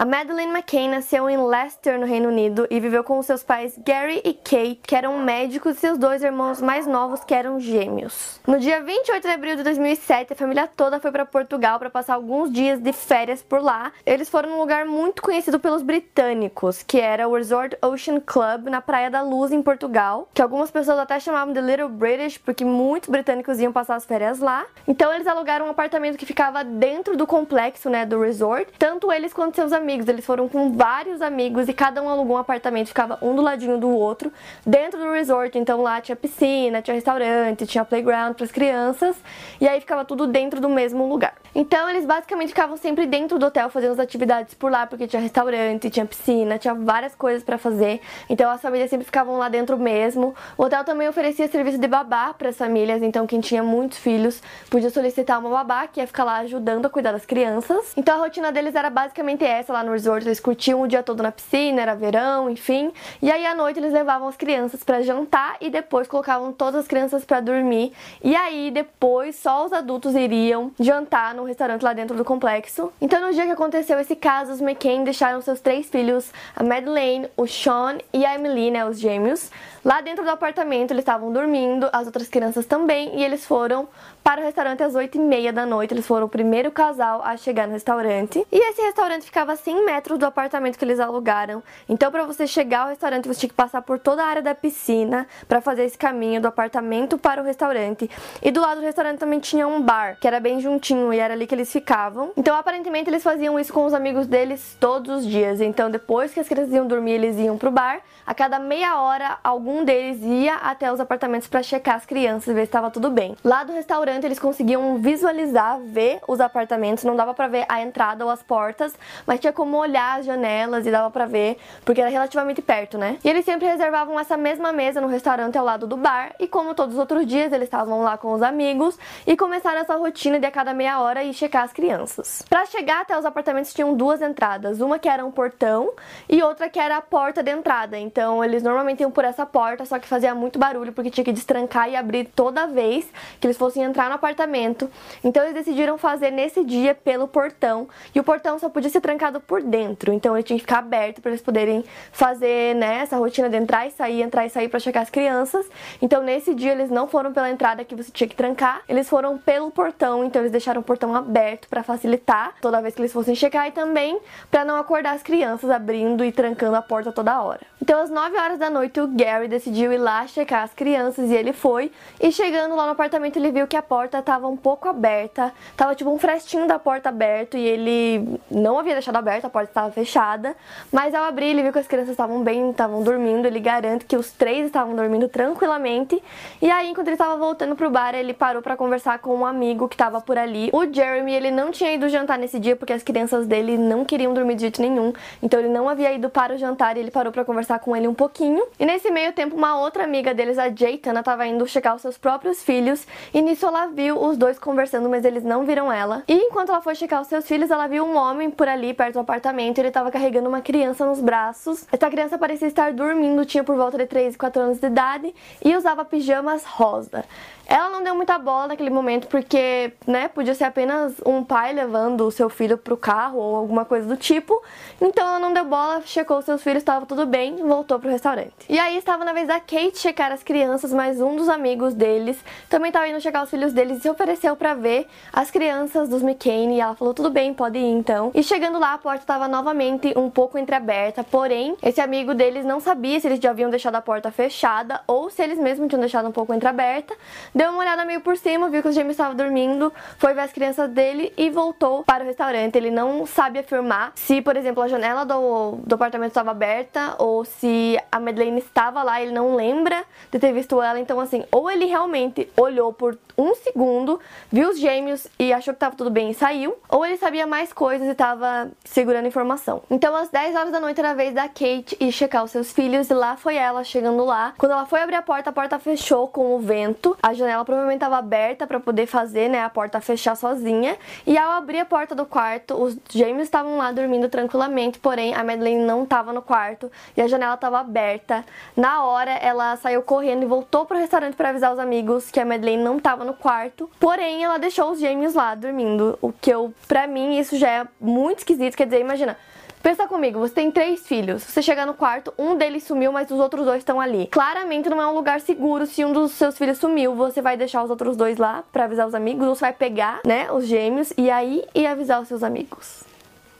A Madeleine McCain nasceu em Leicester, no Reino Unido, e viveu com seus pais Gary e Kate, que eram médicos, e seus dois irmãos mais novos, que eram gêmeos. No dia 28 de abril de 2007, a família toda foi para Portugal para passar alguns dias de férias por lá. Eles foram num lugar muito conhecido pelos britânicos, que era o Resort Ocean Club, na Praia da Luz, em Portugal, que algumas pessoas até chamavam de Little British, porque muitos britânicos iam passar as férias lá. Então eles alugaram um apartamento que ficava dentro do complexo, né, do resort, tanto eles quanto seus amigos amigos, eles foram com vários amigos e cada um alugou um apartamento, ficava um do ladinho do outro, dentro do resort. Então lá tinha piscina, tinha restaurante, tinha playground para as crianças, e aí ficava tudo dentro do mesmo lugar. Então eles basicamente ficavam sempre dentro do hotel fazendo as atividades por lá, porque tinha restaurante, tinha piscina, tinha várias coisas para fazer. Então as famílias sempre ficavam lá dentro mesmo. O hotel também oferecia serviço de babá para as famílias, então quem tinha muitos filhos podia solicitar uma babá que ia ficar lá ajudando a cuidar das crianças. Então a rotina deles era basicamente essa lá no resort, eles curtiam o dia todo na piscina, era verão, enfim. E aí à noite eles levavam as crianças para jantar e depois colocavam todas as crianças para dormir. E aí depois só os adultos iriam jantar no restaurante lá dentro do complexo. Então no dia que aconteceu esse caso, os McCain deixaram seus três filhos, a Madeleine, o Sean e a Emily, né, os gêmeos, lá dentro do apartamento. Eles estavam dormindo, as outras crianças também, e eles foram para o restaurante às 8 e meia da noite. Eles foram o primeiro casal a chegar no restaurante. E esse restaurante ficava a 100 metros do apartamento que eles alugaram. Então, para você chegar ao restaurante, você tinha que passar por toda a área da piscina para fazer esse caminho do apartamento para o restaurante. E do lado do restaurante também tinha um bar, que era bem juntinho e era ali que eles ficavam. Então, aparentemente, eles faziam isso com os amigos deles todos os dias. Então, depois que as crianças iam dormir, eles iam pro bar. A cada meia hora, algum deles ia até os apartamentos para checar as crianças, ver se estava tudo bem. Lá do restaurante eles conseguiam visualizar, ver os apartamentos, não dava para ver a entrada ou as portas, mas tinha como olhar as janelas e dava para ver, porque era relativamente perto, né? E eles sempre reservavam essa mesma mesa no restaurante ao lado do bar, e como todos os outros dias, eles estavam lá com os amigos e começaram essa rotina de a cada meia hora ir checar as crianças. Para chegar até os apartamentos tinham duas entradas, uma que era um portão e outra que era a porta de entrada. Então eles normalmente iam por essa porta, só que fazia muito barulho porque tinha que destrancar e abrir toda vez que eles fossem entrar no apartamento. Então eles decidiram fazer nesse dia pelo portão. E o portão só podia ser trancado por dentro. Então ele tinha que ficar aberto para eles poderem fazer né, essa rotina de entrar e sair, entrar e sair para checar as crianças. Então nesse dia eles não foram pela entrada que você tinha que trancar, eles foram pelo portão. Então eles deixaram o portão aberto para facilitar toda vez que eles fossem checar e também para não acordar as crianças abrindo e trancando a porta toda hora. Então às 9 horas da noite o Gary decidiu ir lá checar as crianças e ele foi. E chegando lá no apartamento ele viu que a porta estava um pouco aberta, tava tipo um frestinho da porta aberto e ele não havia deixado aberta, a porta estava fechada, mas ao abrir ele viu que as crianças estavam bem, estavam dormindo, ele garante que os três estavam dormindo tranquilamente. E aí enquanto ele estava voltando pro bar, ele parou para conversar com um amigo que estava por ali. O Jeremy, ele não tinha ido jantar nesse dia porque as crianças dele não queriam dormir de jeito nenhum, então ele não havia ido para o jantar e ele parou para conversar com ele um pouquinho. E nesse meio tempo, uma outra amiga deles, a Jaytana, estava indo checar os seus próprios filhos e nisso ela viu os dois conversando, mas eles não viram ela. E enquanto ela foi checar os seus filhos, ela viu um homem por ali perto apartamento. Ele estava carregando uma criança nos braços. Essa criança parecia estar dormindo, tinha por volta de 3 e 4 anos de idade e usava pijamas rosa. Ela não deu muita bola naquele momento porque, né, podia ser apenas um pai levando o seu filho pro carro ou alguma coisa do tipo. Então ela não deu bola, checou seus filhos, estava tudo bem, voltou pro restaurante. E aí estava na vez da Kate checar as crianças, mas um dos amigos deles também estava indo checar os filhos deles e se ofereceu para ver as crianças dos McCain e ela falou tudo bem, pode ir então. E chegando lá, a porta estava novamente um pouco entreaberta, porém, esse amigo deles não sabia se eles já haviam deixado a porta fechada ou se eles mesmos tinham deixado um pouco entreaberta deu uma olhada meio por cima, viu que os gêmeos estavam dormindo, foi ver as crianças dele e voltou para o restaurante. Ele não sabe afirmar se, por exemplo, a janela do, do apartamento estava aberta ou se a Madeleine estava lá, ele não lembra de ter visto ela. Então, assim, ou ele realmente olhou por um segundo, viu os gêmeos e achou que estava tudo bem e saiu, ou ele sabia mais coisas e estava se segurando informação. Então, às 10 horas da noite era a vez da Kate ir checar os seus filhos e lá foi ela chegando lá. Quando ela foi abrir a porta, a porta fechou com o vento. A janela provavelmente estava aberta para poder fazer, né, a porta fechar sozinha. E ao abrir a porta do quarto, os gêmeos estavam lá dormindo tranquilamente, porém a Madeleine não estava no quarto e a janela estava aberta. Na hora, ela saiu correndo e voltou pro restaurante para avisar os amigos que a Madeleine não estava no quarto. Porém, ela deixou os gêmeos lá dormindo, o que eu, para mim, isso já é muito esquisito, quer dizer, imagina, Pensa comigo, você tem três filhos. Você chega no quarto, um deles sumiu, mas os outros dois estão ali. Claramente não é um lugar seguro. Se um dos seus filhos sumiu, você vai deixar os outros dois lá para avisar os amigos, ou você vai pegar, né, os gêmeos e aí e avisar os seus amigos.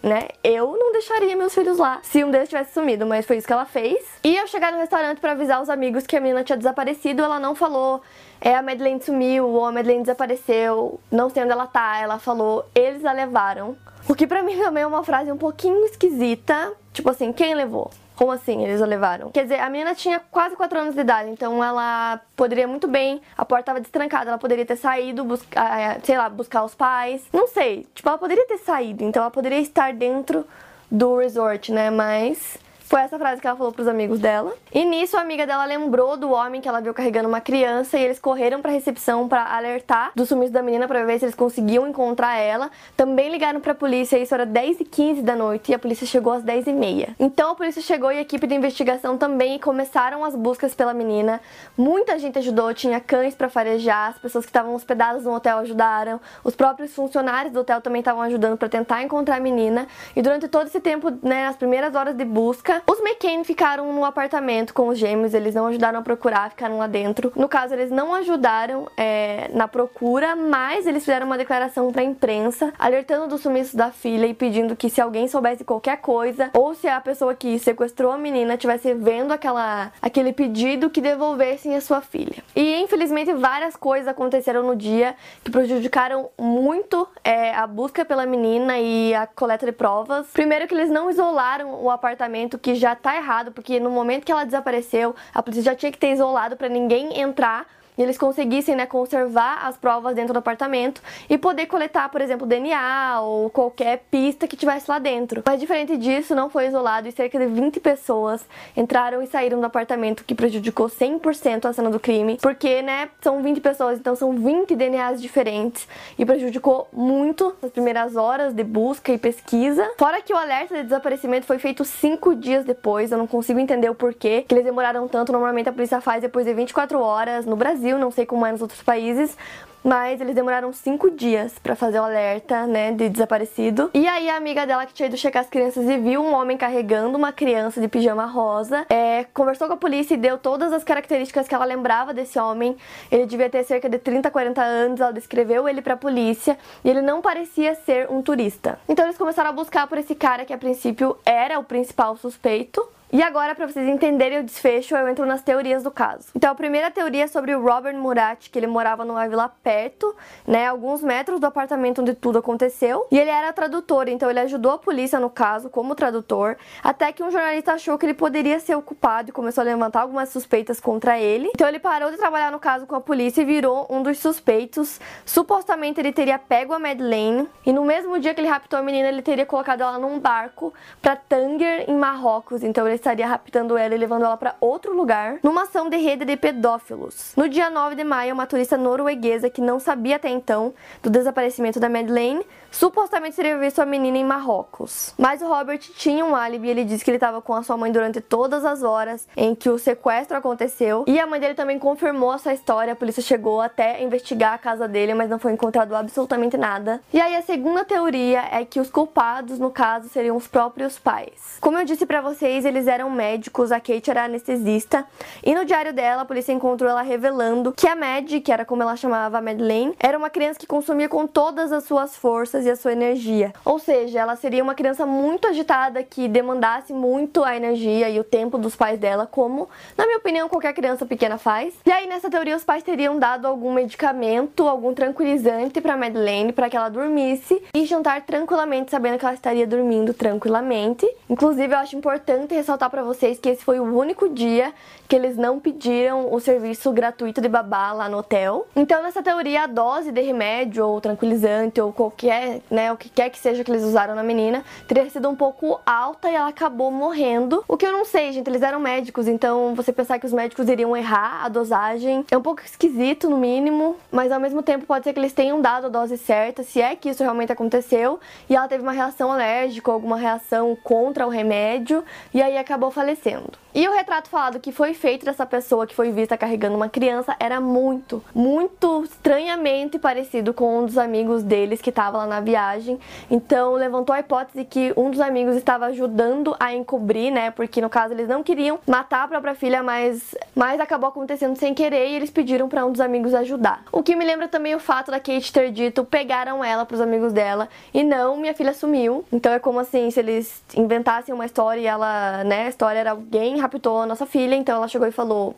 Né? Eu não deixaria meus filhos lá se um deles tivesse sumido, mas foi isso que ela fez. E eu chegar no restaurante para avisar os amigos que a menina tinha desaparecido, ela não falou, é a Madeleine sumiu ou a Madeleine desapareceu, não sei onde ela tá. Ela falou, eles a levaram. O que pra mim também é uma frase um pouquinho esquisita. Tipo assim, quem levou? Como assim eles a levaram? Quer dizer, a menina tinha quase 4 anos de idade, então ela poderia muito bem, a porta estava destrancada, ela poderia ter saído, buscar, sei lá, buscar os pais. Não sei, tipo, ela poderia ter saído, então ela poderia estar dentro do resort, né? Mas foi essa frase que ela falou pros amigos dela. E nisso a amiga dela lembrou do homem que ela viu carregando uma criança e eles correram pra recepção para alertar do sumiço da menina para ver se eles conseguiam encontrar ela. Também ligaram pra polícia, isso era 10 e 15 da noite e a polícia chegou às 10 e meia. Então a polícia chegou e a equipe de investigação também começaram as buscas pela menina. Muita gente ajudou, tinha cães para farejar, as pessoas que estavam hospedadas no hotel ajudaram, os próprios funcionários do hotel também estavam ajudando para tentar encontrar a menina. E durante todo esse tempo, né, nas primeiras horas de busca, os McCain ficaram no apartamento com os gêmeos, eles não ajudaram a procurar, ficaram lá dentro. No caso, eles não ajudaram é, na procura, mas eles fizeram uma declaração pra imprensa, alertando do sumiço da filha e pedindo que se alguém soubesse qualquer coisa, ou se a pessoa que sequestrou a menina tivesse vendo aquela, aquele pedido, que devolvessem a sua filha. E infelizmente várias coisas aconteceram no dia que prejudicaram muito é, a busca pela menina e a coleta de provas. Primeiro que eles não isolaram o apartamento que já tá errado, porque no momento que ela desapareceu, a polícia já tinha que ter isolado para ninguém entrar e eles conseguissem né, conservar as provas dentro do apartamento e poder coletar, por exemplo, DNA ou qualquer pista que tivesse lá dentro. Mas diferente disso, não foi isolado e cerca de 20 pessoas entraram e saíram do apartamento, que prejudicou 100% a cena do crime, porque, né, são 20 pessoas, então são 20 DNAs diferentes e prejudicou muito as primeiras horas de busca e pesquisa. Fora que o alerta de desaparecimento foi feito 5 dias depois, eu não consigo entender o porquê que eles demoraram tanto. Normalmente a polícia faz depois de 24 horas no Brasil Brasil, não sei como é nos outros países, mas eles demoraram cinco dias para fazer o alerta, né, de desaparecido. E aí a amiga dela que tinha ido checar as crianças e viu um homem carregando uma criança de pijama rosa, é, conversou com a polícia e deu todas as características que ela lembrava desse homem. Ele devia ter cerca de 30, 40 anos, ela descreveu ele para a polícia e ele não parecia ser um turista. Então eles começaram a buscar por esse cara que a princípio era o principal suspeito. E agora, para vocês entenderem o desfecho, eu entro nas teorias do caso. Então, a primeira teoria é sobre o Robert Murat, que ele morava numa vila perto, né, alguns metros do apartamento onde tudo aconteceu. E ele era tradutor, então ele ajudou a polícia no caso como tradutor, até que um jornalista achou que ele poderia ser o culpado e começou a levantar algumas suspeitas contra ele. Então, ele parou de trabalhar no caso com a polícia e virou um dos suspeitos. Supostamente ele teria pego a Madeleine e no mesmo dia que ele raptou a menina, ele teria colocado ela num barco para Tanger, em Marrocos. Então, ele estaria raptando ela e levando ela para outro lugar, numa ação de rede de pedófilos. No dia 9 de maio, uma turista norueguesa que não sabia até então do desaparecimento da Madeleine supostamente teria visto a menina em Marrocos. Mas o Robert tinha um álibi e ele disse que ele estava com a sua mãe durante todas as horas em que o sequestro aconteceu. E a mãe dele também confirmou essa história. A polícia chegou até investigar a casa dele, mas não foi encontrado absolutamente nada. E aí a segunda teoria é que os culpados no caso seriam os próprios pais. Como eu disse para vocês, eles eram médicos, a Kate era anestesista, e no diário dela a polícia encontrou ela revelando que a Mad, que era como ela chamava a Madeleine, era uma criança que consumia com todas as suas forças e a sua energia. Ou seja, ela seria uma criança muito agitada que demandasse muito a energia e o tempo dos pais dela, como, na minha opinião, qualquer criança pequena faz. E aí nessa teoria os pais teriam dado algum medicamento, algum tranquilizante para Madeleine para que ela dormisse e jantar tranquilamente, sabendo que ela estaria dormindo tranquilamente. Inclusive, eu acho importante ressaltar ressaltar para vocês que esse foi o único dia que eles não pediram o serviço gratuito de babá lá no hotel. Então, nessa teoria, a dose de remédio ou tranquilizante ou qualquer, né, o que quer que seja que eles usaram na menina, teria sido um pouco alta e ela acabou morrendo. O que eu não sei, gente, eles eram médicos, então você pensar que os médicos iriam errar a dosagem é um pouco esquisito, no mínimo, mas ao mesmo tempo pode ser que eles tenham dado a dose certa, se é que isso realmente aconteceu, e ela teve uma reação alérgica, alguma reação contra o remédio, e aí acabou falecendo. E o retrato falado que foi feito dessa pessoa que foi vista carregando uma criança era muito, muito estranhamente parecido com um dos amigos deles que estava lá na viagem. Então levantou a hipótese que um dos amigos estava ajudando a encobrir, né? Porque no caso eles não queriam matar a própria filha, mas, mas acabou acontecendo sem querer e eles pediram para um dos amigos ajudar. O que me lembra também o fato da Kate ter dito pegaram ela para os amigos dela e não minha filha sumiu. Então é como assim se eles inventassem uma história e ela, né? A história era alguém raptou a nossa filha, então ela chegou e falou: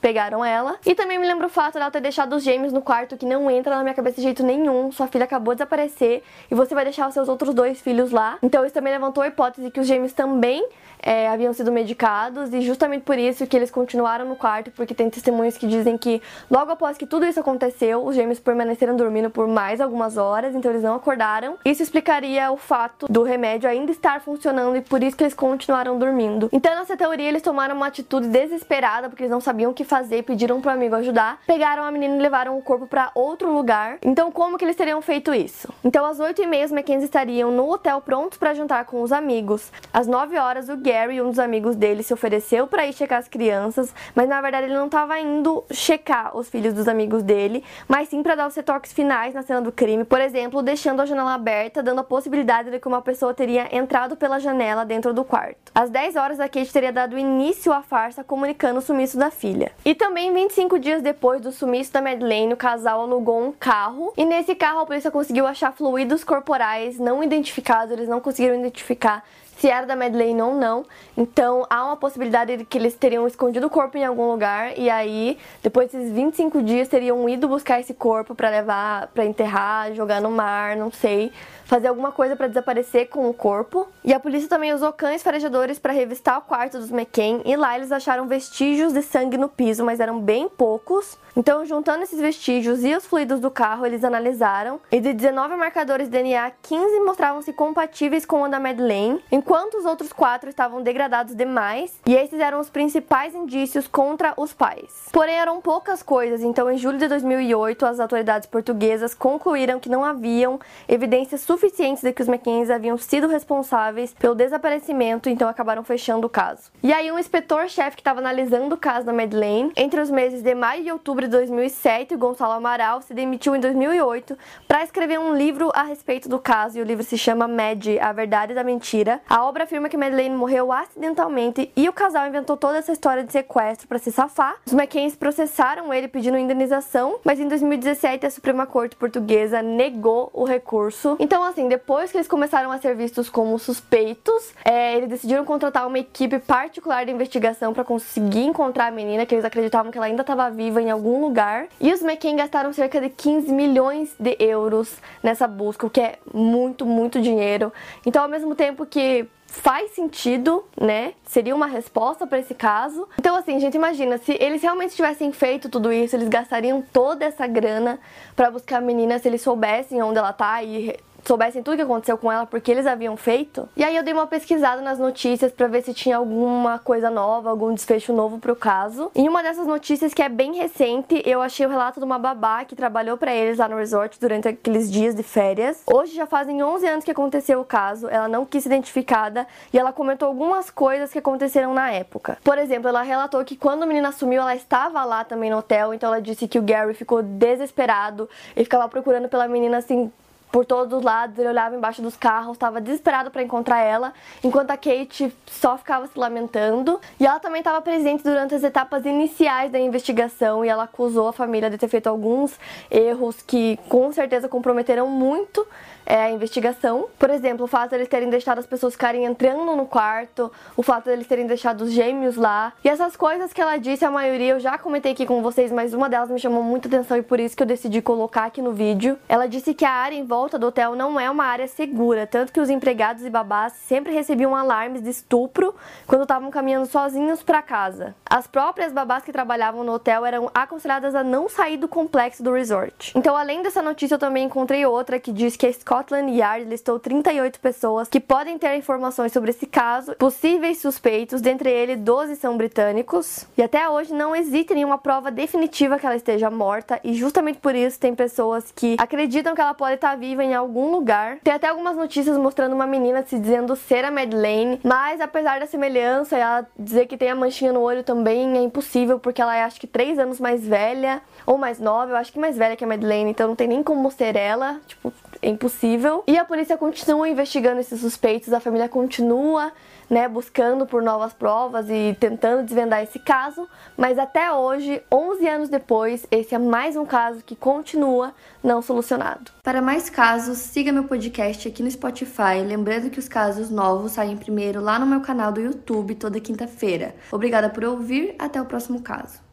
pegaram ela. E também me lembra o fato dela ter deixado os gêmeos no quarto, que não entra na minha cabeça de jeito nenhum. Sua filha acabou de desaparecer e você vai deixar os seus outros dois filhos lá. Então isso também levantou a hipótese que os gêmeos também é, haviam sido medicados e justamente por isso que eles continuaram no quarto, porque tem testemunhos que dizem que logo após que tudo isso aconteceu, os gêmeos permaneceram dormindo por mais algumas horas, então eles não acordaram. Isso explicaria o fato do remédio ainda estar funcionando e por isso que eles continuaram dormindo. Então nessa teoria eles tomaram uma atitude desesperada porque eles não sabiam o que fazer, pediram pro amigo ajudar, pegaram a menina e levaram o corpo para outro lugar. Então como que eles teriam feito isso? Então às 8 e meia os Mackenzie estariam no hotel prontos para jantar com os amigos. Às 9 horas o Gary, um dos amigos dele, se ofereceu para ir checar as crianças, mas na verdade ele não estava indo checar os filhos dos amigos dele, mas sim para dar os retoques finais na cena do crime, por exemplo, deixando a janela aberta, dando a possibilidade de que uma pessoa teria entrado pela janela dentro do quarto. Às 10 horas a Kate teria dado início à farsa comunicando o sumiço da filha. E também 25 dias depois do sumiço da Madeleine, o casal alugou um carro. E nesse carro a polícia conseguiu achar fluidos corporais não identificados, eles não conseguiram identificar se era da Madeleine ou não. Então há uma possibilidade de que eles teriam escondido o corpo em algum lugar e aí, depois desses 25 dias, teriam ido buscar esse corpo para levar, para enterrar, jogar no mar, não sei fazer alguma coisa para desaparecer com o corpo. E a polícia também usou cães farejadores para revistar o quarto dos McCain e lá eles acharam vestígios de sangue no piso, mas eram bem poucos. Então, juntando esses vestígios e os fluidos do carro, eles analisaram e de 19 marcadores DNA, 15 mostravam-se compatíveis com o da Madeleine, enquanto os outros quatro estavam degradados demais, e esses eram os principais indícios contra os pais. Porém, eram poucas coisas, então em julho de 2008, as autoridades portuguesas concluíram que não haviam evidências suficientes suficientes de que os McKenzie haviam sido responsáveis pelo desaparecimento, então acabaram fechando o caso. E aí um inspetor-chefe que estava analisando o caso da Madeleine, entre os meses de maio e outubro de 2007, Gonçalo Amaral se demitiu em 2008 para escrever um livro a respeito do caso, e o livro se chama Mad, A Verdade da Mentira. A obra afirma que Madeleine morreu acidentalmente e o casal inventou toda essa história de sequestro para se safar. Os McKenzie processaram ele pedindo indenização, mas em 2017 a Suprema Corte Portuguesa negou o recurso. Então, assim, depois que eles começaram a ser vistos como suspeitos, é, eles decidiram contratar uma equipe particular de investigação para conseguir encontrar a menina, que eles acreditavam que ela ainda estava viva em algum lugar. E os McCain gastaram cerca de 15 milhões de euros nessa busca, o que é muito, muito dinheiro. Então, ao mesmo tempo que faz sentido, né? Seria uma resposta para esse caso. Então, assim, gente, imagina, se eles realmente tivessem feito tudo isso, eles gastariam toda essa grana para buscar a menina se eles soubessem onde ela tá e soubessem tudo que aconteceu com ela porque eles haviam feito. E aí eu dei uma pesquisada nas notícias para ver se tinha alguma coisa nova, algum desfecho novo pro caso. Em uma dessas notícias que é bem recente, eu achei o relato de uma babá que trabalhou para eles lá no resort durante aqueles dias de férias. Hoje já fazem 11 anos que aconteceu o caso, ela não quis ser identificada e ela comentou algumas coisas que aconteceram na época. Por exemplo, ela relatou que quando a menina sumiu, ela estava lá também no hotel, então ela disse que o Gary ficou desesperado e ficava procurando pela menina assim por todos os lados, ele olhava embaixo dos carros, estava desesperado para encontrar ela, enquanto a Kate só ficava se lamentando. E ela também estava presente durante as etapas iniciais da investigação e ela acusou a família de ter feito alguns erros que com certeza comprometeram muito é, a investigação. Por exemplo, o fato de eles terem deixado as pessoas ficarem entrando no quarto, o fato de eles terem deixado os gêmeos lá. E essas coisas que ela disse, a maioria eu já comentei aqui com vocês, mas uma delas me chamou muita atenção e por isso que eu decidi colocar aqui no vídeo. Ela disse que a área em volta volta do hotel não é uma área segura, tanto que os empregados e babás sempre recebiam alarmes de estupro quando estavam caminhando sozinhos para casa. As próprias babás que trabalhavam no hotel eram aconselhadas a não sair do complexo do resort. Então, além dessa notícia, eu também encontrei outra que diz que a Scotland Yard listou 38 pessoas que podem ter informações sobre esse caso, possíveis suspeitos, dentre eles 12 são britânicos, e até hoje não existe nenhuma prova definitiva que ela esteja morta, e justamente por isso tem pessoas que acreditam que ela pode estar viva em algum lugar. Tem até algumas notícias mostrando uma menina se dizendo ser a Madeleine, mas apesar da semelhança, ela dizer que tem a manchinha no olho também é impossível, porque ela é acho que 3 anos mais velha, ou mais nova, eu acho que mais velha que a Madeleine, então não tem nem como ser ela, tipo, impossível. E a polícia continua investigando esses suspeitos, a família continua né, buscando por novas provas e tentando desvendar esse caso, mas até hoje, 11 anos depois, esse é mais um caso que continua não solucionado. Para mais casos, siga meu podcast aqui no Spotify, lembrando que os casos novos saem primeiro lá no meu canal do YouTube toda quinta-feira. Obrigada por ouvir, até o próximo caso.